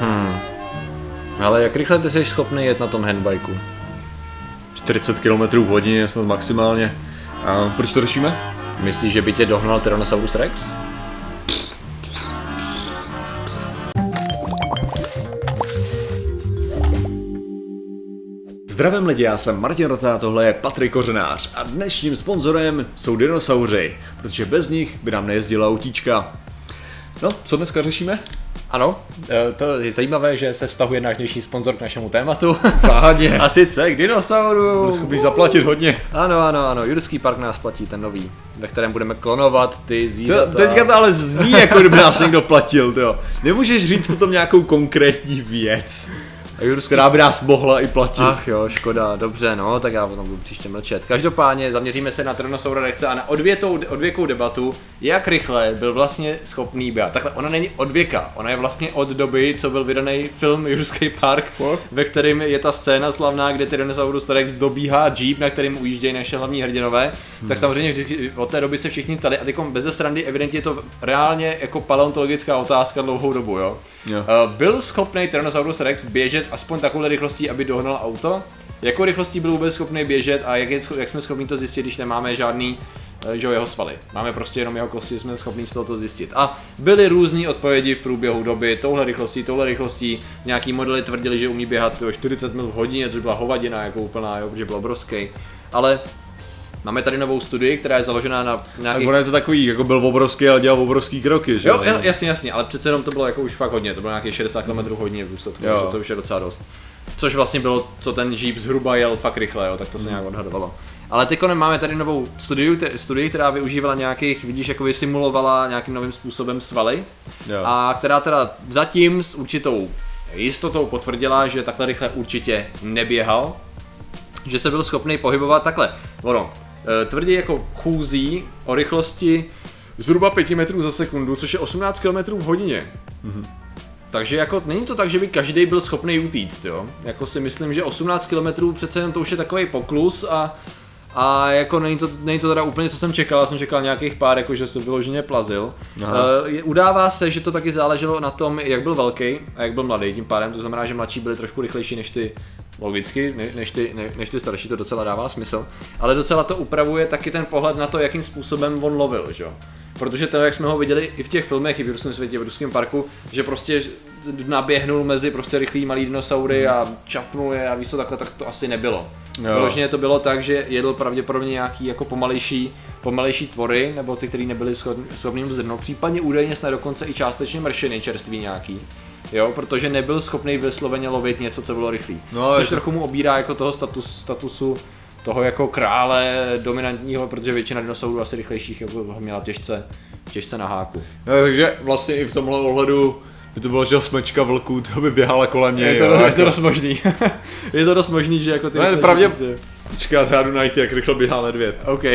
Hmm. Ale jak rychle ty jsi schopný jet na tom handbajku? 40 km v hodině snad maximálně. A proč to řešíme? Myslíš, že by tě dohnal Tyrannosaurus Rex? Zdravím lidi, já jsem Martin Rota, tohle je Patrik Kořenář a dnešním sponzorem jsou dinosauři, protože bez nich by nám nejezdila autíčka. No, co dneska řešíme? Ano, eh, to je zajímavé, že se vztahuje náš dnešní sponzor k našemu tématu. Záhadně. A sice k dinosauru. Budu schopný zaplatit hodně. Ano, ano, ano, Jurský park nás platí, ten nový, ve kterém budeme klonovat ty zvířata. To, teďka to ale zní, jako kdyby nás někdo platil, jo. Nemůžeš říct potom nějakou konkrétní věc, A Jurský... která by nás mohla i platit. Ach jo, škoda, dobře, no, tak já potom budu příště mlčet. Každopádně zaměříme se na Tyrannosaura Rexe a na odvětou, odvěkou debatu, jak rychle byl vlastně schopný běhat. Takhle, ona není od věka, ona je vlastně od doby, co byl vydaný film Jurský park, What? ve kterém je ta scéna slavná, kde Tyrannosaurus Rex dobíhá jeep, na kterým ujíždějí naše hlavní hrdinové. Hmm. Tak samozřejmě vždycky, od té doby se všichni tady a teď bez srandy evidentně je to reálně jako paleontologická otázka dlouhou dobu, jo. Jo. Uh, byl schopný Tyrannosaurus Rex běžet aspoň takovou rychlostí, aby dohnal auto? Jakou rychlostí byl vůbec schopný běžet a jak, je, jak jsme schopni to zjistit, když nemáme žádný eh, že jeho svaly. Máme prostě jenom jeho kosti, jsme schopni z toho to zjistit. A byly různé odpovědi v průběhu doby, touhle rychlostí, touhle rychlostí. Nějaký modely tvrdili, že umí běhat jo, 40 mil v hodině, což byla hovadina jako úplná, jo, protože byl obrovský. Ale máme tady novou studii, která je založená na Tak nějakých ono je to takový, jako byl obrovský, ale dělal obrovský kroky, že Jo, ja- jasně, jasně, ale přece jenom to bylo jako už fakt hodně, to bylo nějakých 60 km hodině v důsledku, Jo. to už je docela dost. Což vlastně bylo, co ten Jeep zhruba jel fakt rychle, jo, tak to se nějak odhadovalo. Ale teď máme tady novou studii, te, studii, která využívala nějakých, vidíš, jako simulovala nějakým novým způsobem svaly, Jo. a která teda zatím s určitou jistotou potvrdila, že takhle rychle určitě neběhal, že se byl schopný pohybovat takhle. Ono, eh, tvrdí jako chůzí o rychlosti zhruba 5 metrů za sekundu, což je 18 km v hodině. Takže jako není to tak, že by každý byl schopný utíct, jo. Jako si myslím, že 18 km přece jenom to už je takový poklus a a jako není to, není to teda úplně, co jsem čekal, já jsem čekal nějakých pár, jako že se vyloženě plazil. Aha. Uh, udává se, že to taky záleželo na tom, jak byl velký a jak byl mladý tím pádem, to znamená, že mladší byli trošku rychlejší než ty logicky, ne, než, ty, ne, než ty starší, to docela dává smysl. Ale docela to upravuje taky ten pohled na to, jakým způsobem on lovil, že jo. Protože to, jak jsme ho viděli i v těch filmech, i v ruském světě, v ruském parku, že prostě naběhnul mezi prostě rychlý malý dinosaury a čapnul je a víš co, takhle, tak to asi nebylo. Vyloženě to bylo tak, že jedl pravděpodobně nějaký jako pomalejší, pomalejší tvory, nebo ty, schopni schopni mu zdrhnout, případně údajně snad dokonce i částečně mršiny čerství nějaký. Jo, protože nebyl schopný vysloveně lovit něco, co bylo rychlý. No, Což jako- trochu mu obírá jako toho status, statusu toho jako krále dominantního, protože většina dinosaurů asi rychlejších jako ho měla těžce, těžce na háku. No, takže vlastně i v tomhle ohledu by to bylo, že smečka vlků, to by běhala kolem něj. Je to, jo, je to jako- dost možný. je to dost možný, že jako ty... No, pravdě- prostě- Počkat, já jdu najít, jak rychle běhá medvěd. OK.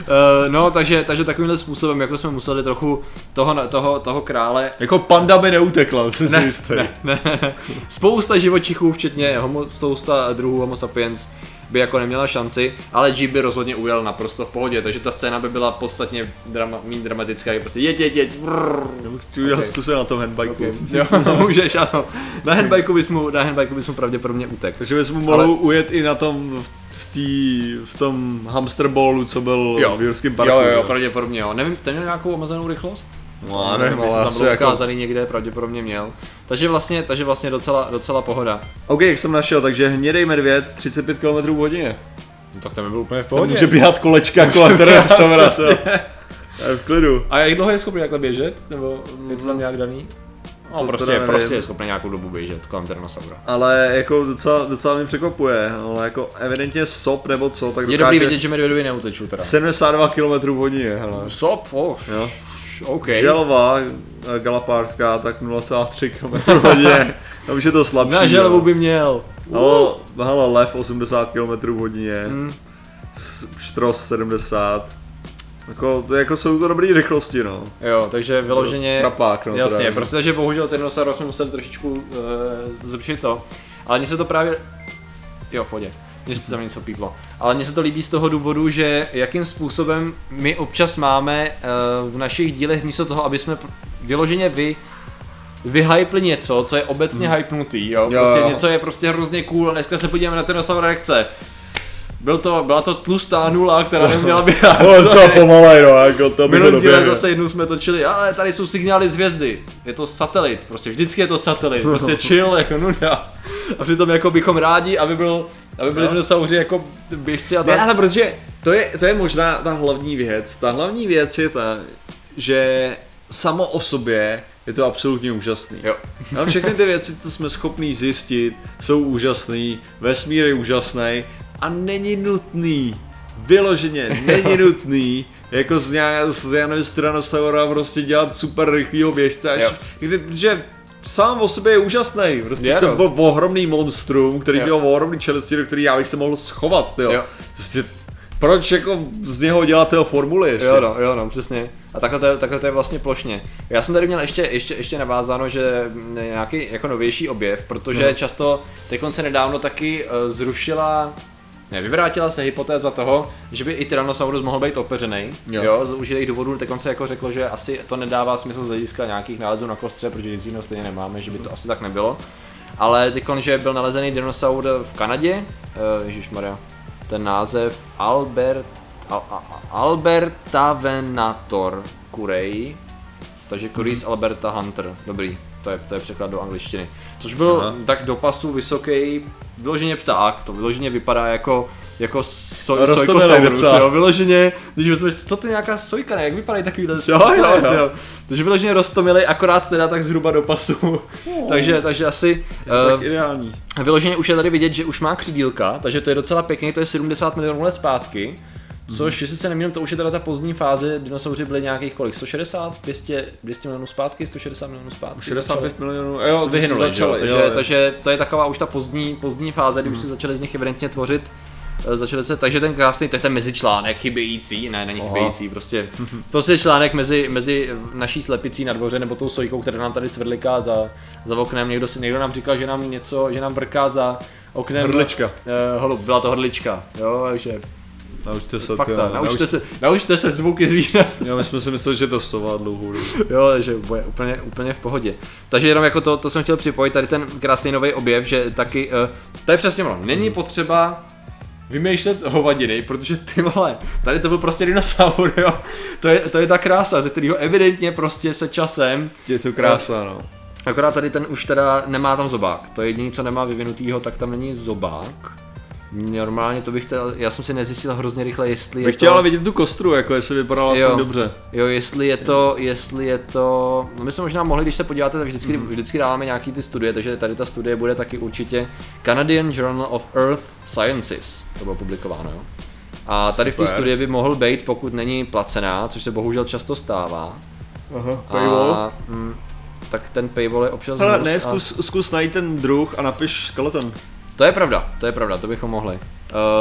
Eh, no, takže, takže takovýmhle způsobem, jako jsme museli trochu toho, toho, toho krále Jako panda by neutekla, jsem si jistý. ne, ne, ne. Spousta živočichů, včetně homo, spousta druhů homo sapiens, by jako neměla šanci, ale Jeep by rozhodně ujel naprosto v pohodě, takže ta scéna by byla podstatně drama, méně dramatická, jak prostě jeď, jeď, jeď. Tu já Ok. zkusil na tom handbajku. Jo, no, můžeš, ano. Na handbajku bys mu, na handbajku bys mu pravděpodobně utek. Takže bys mu mohl ujet i na tom, v, v, tý, v tom hamster ballu, co byl v Jurském parku. jo, jo, jo, pravděpodobně jo. Nevím, ten měl nějakou omezenou rychlost? No, já nevím, ale tam byl jako... ukázaný někde, pravděpodobně měl. Takže vlastně, takže vlastně docela, docela pohoda. OK, jak jsem našel, takže hnědej medvěd, 35 km v hodině. No, tak to by byl úplně v pohodě. může běhat kolečka kolem Tyrannosaura, co? Je v klidu. A jak dlouho je schopný takhle běžet? Nebo je to tam nějak daný? No, To prostě, prostě je schopný nějakou dobu běžet kolem Tyrannosaura. Ale jako docela, docela mě překvapuje, ale jako evidentně sop nebo co, tak Je dobrý vidět, že medvědovi neuteču teda. 72 km v hodině, hele. Sop, oh, Jo. OK. Želva eh, galapárská, tak 0,3 km v hodině. Tam už je to slabší. Na jo. želvu by měl. Ale, hele, lev 80 km hodině, Hmm. štros 70. Jako, to jako jsou to dobré rychlosti, no. Jo, takže vyloženě... Trapák, no. Jasně, teda. prostě, že bohužel ten Tyrannosaurus jsme museli trošičku uh, zlepšit to. Ale mně se to právě... Jo, v pohodě. Mně se tam něco píplo. Ale mně se to líbí z toho důvodu, že jakým způsobem my občas máme uh, v našich dílech místo toho, aby jsme vyloženě vy vyhypli něco, co je obecně hypnutý, jo, Jo, prostě jo. něco je prostě hrozně cool a dneska se podíváme na Tyrannosaur reakce. Byl to, byla to tlustá nula, která neměla běhat. No, co pomalej, no, jako to bych Minulý díle zase jednou jsme točili, ale tady jsou signály z hvězdy. Je to satelit, prostě vždycky je to satelit, prostě chill, jako nuda. A přitom jako bychom rádi, aby byl, aby byli dinosauři jako běžci a Ne, tak. ale protože to je, to je možná ta hlavní věc. Ta hlavní věc je ta, že samo o sobě je to absolutně úžasný. Jo. No, všechny ty věci, co jsme schopní zjistit, jsou úžasný, vesmír je úžasný a není nutný, vyloženě není nutný, jako z, nějak, z, já nevím, z Tyrannosaura prostě dělat super rychlýho běžce, až, kdy, protože sám o sobě je úžasný, prostě Je, to no. byl ohromný monstrum, který měl ohromný čelisti, do který já bych se mohl schovat, tyjo. Jo. Prostě, proč jako z něho dělat tyho formuly ještě? Jo no, jo no, přesně. A takhle to, je, takhle to je vlastně plošně. Já jsem tady měl ještě, ještě, ještě navázáno, že nějaký jako novější objev, protože Mhm. často teď se nedávno taky uh, zrušila ne, vyvrátila se hypotéza toho, že by i Tyrannosaurus mohl být opeřený. Jo. Jo. z určitých důvodů, teď se jako řeklo, že asi to nedává smysl z hlediska nějakých nálezů na kostře, protože nic jiného stejně nemáme, že by to asi tak nebylo. Ale teď, že byl nalezený dinosaur v Kanadě, uh, Ježíš Maria, ten název Albert, Al, Al, Albertavenator Curej, takže Curis Mhm. Alberta Hunter, dobrý, to je, to je překlad do angličtiny. Což byl Aha. tak do pasu vysoký, vyloženě pták, to vyloženě vypadá jako jako so, Rostomilý sojkosaurus, docela. jo, vyloženě, když vezmeš, co to je nějaká sojka, ne, jak vypadají takovýhle, Jo, jo, je, jo. Takže vyloženě rostomilý, akorát teda tak zhruba do pasu, takže, takže asi, Tak uh, ideální. Vyloženě už je tady vidět, že už má křídílka, takže to je docela pěkný, to je 70 milionů let zpátky. Což, jestli se nemýlím, to už je teda ta pozdní fáze, dinosauři byli nějakých kolik, 160, 200, 200 milionů zpátky, 160 milionů zpátky. 65 milionů, jo, vyhynuli, si začali, takže, jo, jo. takže to je taková už ta pozdní, pozdní fáze, kdy už se začaly z nich evidentně tvořit eh, začaly se, takže ten krásný, to je ten mezičlánek chybějící, ne, není Aha. chybějící, prostě, prostě je článek mezi, mezi naší slepicí na dvoře nebo tou sojkou, která nám tady cvrliká za, za oknem, někdo, si, někdo nám říkal, že nám něco, že nám vrká za oknem. Hrdlička. Uh, holub, byla to hrdlička, jo, takže Naučte se, fakta, ty, naučte, se, naučte se zvuky zvířat. Jo, my jsme si mysleli, že to sova dlouhou dobu. Jo, takže bude úplně, úplně v pohodě. Takže jenom jako to, to jsem chtěl připojit, tady ten krásný nový objev, že taky, uh, to je přesně ono, není potřeba vymýšlet hovadiny, protože ty vole, tady to byl prostě dinosaur, jo. To je, to je ta krása, ze kterého evidentně prostě se časem, Je to krása, no. akorát tady ten už teda nemá tam zobák. To je jediný, co nemá vyvinutýho, tak tam není zobák. Normálně to bych chtěl, já jsem si nezjistil hrozně rychle, jestli je Bych to... chtěl ale vidět tu kostru, jako jestli vypadala Jo. dobře. Jo, jestli je to, jestli je to, no my jsme možná mohli, když se podíváte, tak vždycky, Mhm. vždycky dáváme nějaký ty studie, takže tady ta studie bude taky určitě Canadian Journal of Earth Sciences, to bylo publikováno, jo. A tady v té Super. studii by mohl být, pokud není placená, což se bohužel často stává. Aha, A, mm, tak ten paywall je občas Hele, hnus ne, a- zkus, zkus najít ten druh a napiš skeleton. To je pravda, to je pravda, to bychom mohli. Uh,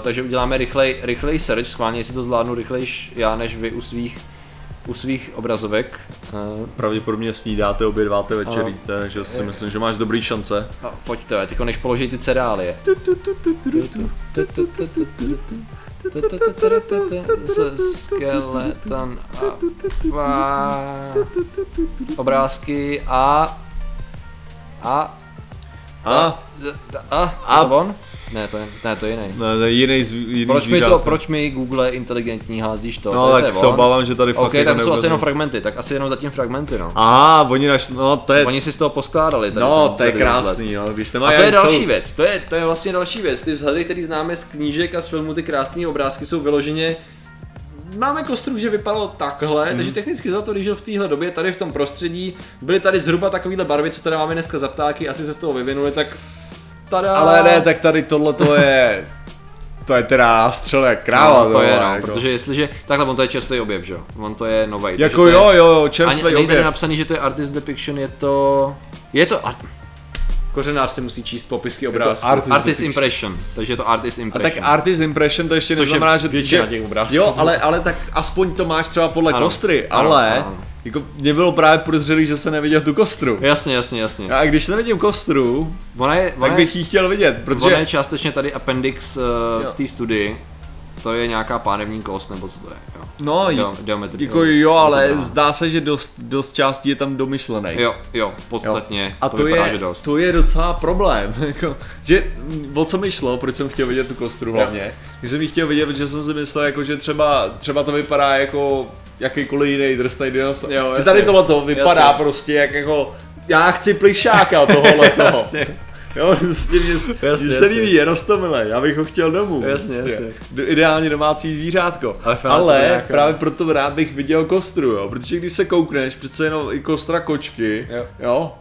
takže uděláme rychlej, rychlej search, schválně, jestli to zvládnu rychlejš já než vy u svých, u svých obrazovek. Uh, Pravděpodobně snídáte, obědváte, večeríte, takže si myslím, že máš dobrý šance. No, pojď to, tyko než položí ty cereálie. Skeleton a obrázky a a A, a a to on? Ne, to je, ne, to je jiný. ne, ne, jiný, zví- jiný Proč mi to, proč mi Google inteligentní házíš to? No, to je- tak to je se obávám, že tady fakt OK, jako tak to jsou asi jenom fragmenty, tak asi jenom zatím fragmenty, no. Aha, oni naš, no to je, Oni si z toho poskládali. Tady no ten- to je krásný, no, když A to je další věc, to je, to je vlastně další věc. Ty vzhledy, které známe z knížek a z filmů, ty krásné obrázky jsou vyloženě Máme konstrukt, že vypadalo takhle, Mhm. mm. takže technicky za to, když v téhle době, tady v tom prostředí, byly tady zhruba takovéhle barvy, co tady máme dneska za ptáky, asi se z toho vyvinuli, tak tada. Ale ne, tak tady tohle to je, to je teda střel jak kráva, no, to je, no, jako. protože jestliže, takhle on to je čerstvý objev, že jo, on to je nový. Jako jo, jo, jo, čerstvý Ani objev. napsaný, že to je artist depiction, je to, je to art... Kořenář si musí číst popisky obrázků. artist artist impression, takže je to artist A impression. tak artist impression to ještě Což je neznamená, že většina těch obrázků. Jo, ale, ale tak aspoň to máš třeba podle Ano. kostry, Ano, ale ano, jako mě bylo právě podezřelý, že se neviděl tu kostru. Jasně, jasně, jasně. A když nevidím kostru, Ona je, ona tak je, bych ji chtěl vidět, ona protože je částečně tady appendix uh, v té studii. To je nějaká pánevní kost, nebo co to je, jo. No, geometrii- jako jo, ale rozebrán. zdá se, že dost, dost částí je tam domyšlený. Jo, jo, podstatně, A to, to, vypadá, je, že dost. to je docela problém, jako, že o co mi šlo, proč jsem chtěl vidět tu kostru hlavně, když jsem ji chtěl vidět, protože jsem si myslel, jako, že třeba, třeba to vypadá jako jakýkoliv jiný drsný dinosaur, Jo, že jasně. tady tohle to vypadá Jasně. prostě jak jako, já chci plišáka tohohle toho. Jo, prostě mě, Jasně, mě se jasně. líbí, je rostomilej, já bych ho chtěl domů. Jasně, prostě. jasně. Ideálně domácí zvířátko. Ale Ale nějaká- právě proto rád bych viděl kostru, jo, protože když se koukneš, přece jenom i kostra kočky, Jo. jo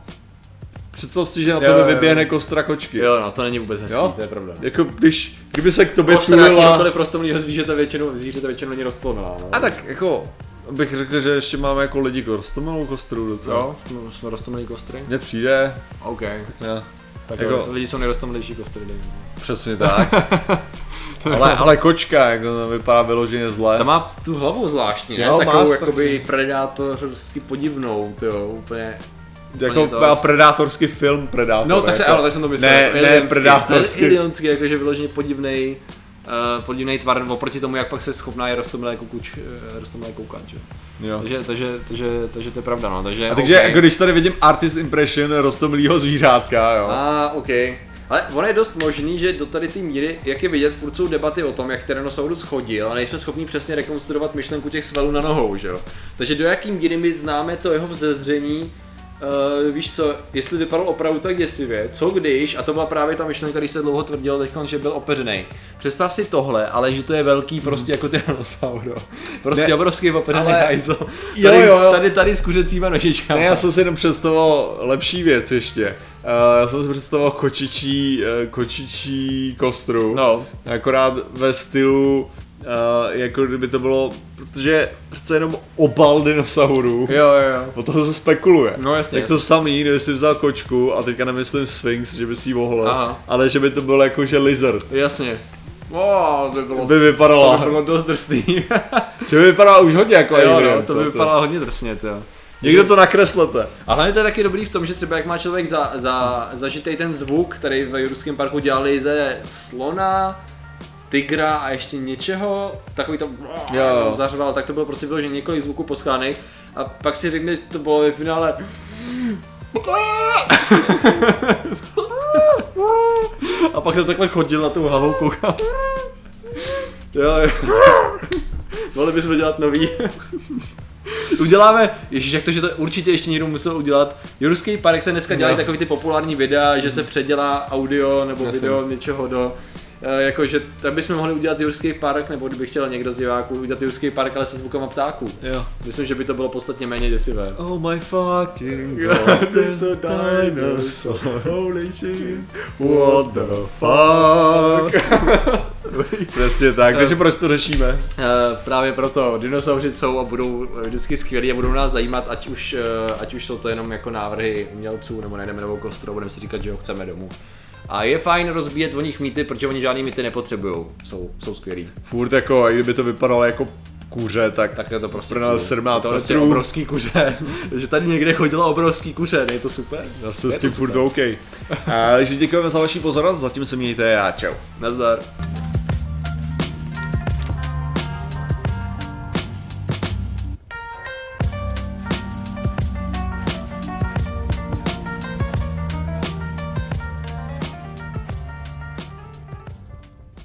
Představ si, že na Jo, tebe jo, vyběhne kostra kočky. Jo, no to není vůbec hezký, Jo? to je pravda. Jako když, kdyby se k tobě Kostra tulila... jakýkoliv rostomilýho zvířete většinou, zvířete většinou není rostomilá, no. A tak jako, bych řekl, že ještě máme jako lidi rostomilou kostru docela. Jo, jsme, jsme rostomilý kostry? Mně přijde, OK. ne, Tak Jako- lidi jsou dej. no. přesně tak. ale, ale kočka, jako to vypadá vyloženě zle. Ta má tu hlavu zvláštní, Jo, ne? má Takovou jakoby predátorsky podivnou, jo, úplně. jako to- to... predátorský film Predátor. No, tak se, jako. ale tak jsem to myslel. Ne, jako ne, predátorský. Alienský, jakože vyloženě podivnej, uh, podivnej tvar oproti tomu, jak pak se schopná je rostomilé kukuč, uh, rostomilé koukat, že? Jo. Takže, takže, takže, takže to je pravda, no, takže A takže okay. jako když tady vidím artist impression rostomilýho zvířátka, jo. A, OK. Ale ono je dost možný, že do tady té míry, jak je vidět, furt jsou debaty o tom, jak Tyrannosaurus chodil a nejsme schopni přesně rekonstruovat myšlenku těch svalů na nohou, že jo? Takže do jaký míry my známe to jeho vzezření, Uh, víš co, jestli vypadal opravdu tak děsivě, co když, a to byla právě ta myšlenka, když se dlouho tvrdilo teď, že byl opeřený. Představ si tohle, ale že to je velký prostě jako Tyrannosaur, jo. Prostě Ne, ne, obrovský opeřený ale- hajzl. Jo, Tady, jo, jo. tady, tady s kuřecíma nožičkama. Ne, já jsem si jenom představoval lepší věc ještě. Uh, já jsem si představoval kočičí, uh, kočičí kostru. No. Akorát ve stylu, uh, jako kdyby to bylo, protože přece jenom obal dinosaurů. Jo, jo, jo. O toho se spekuluje. No jasně, Tak to samý, kdyby si vzal kočku a teďka nemyslím Sphinx, že by si ji Aha. ale že by to bylo jako že lizard. Jasně. Wow, to by bylo, By to vypadala, by bylo dost drsný. že by vypadala už hodně jako jo, alien, no, to by vypadalo hodně drsně, to. Někdo to nakreslete. A hlavně to je taky dobrý v tom, že třeba jak má člověk za, za, zažitej ten zvuk, který v Jurském parku dělali ze slona, tygra a ještě něčeho, takový to Jo, zařval, tak to bylo prostě vyloženě několik zvuků poschánej a pak si řekne, že to bylo ve finále a pak to takhle chodil na tou hlavou koukal. Jo, jo. Mohli bychom dělat nový. Uděláme, ježíš, jak to, že to určitě ještě někdo musel udělat. Jurský park se dneska dělají No. takový ty populární videa, že se předělá audio nebo Jasně. video něčeho do jakože tak bychom mohli udělat Jurský park, nebo kdyby chtěl někdo z diváků udělat Jurský park, ale se zvukama ptáků. Jo. Myslím, že by to bylo podstatně méně děsivé. Oh my fucking God, there's a dinosaur, holy shit, what the fuck. Přesně tak, takže proč to řešíme? Eh, právě proto dinosauři jsou a budou vždycky skvělí a budou nás zajímat, ať už, eh, ať už jsou to jenom jako návrhy umělců, nebo najdeme novou kostru budeme si říkat, že ho chceme domů. A je fajn rozbíjet o nich mýty, protože oni žádný mýty nepotřebují. Jsou, jsou skvělí. Furt jako, i kdyby to vypadalo jako kuře, tak, Tak je to prostě Pro nás cool. 17 je to prostě metrů. obrovský kuře. že tady někde chodilo obrovský kuře, je to super. já jsem Je s tím furt. OK. A, takže děkujeme za vaši pozornost, zatím se mějte a čau. Nazdar.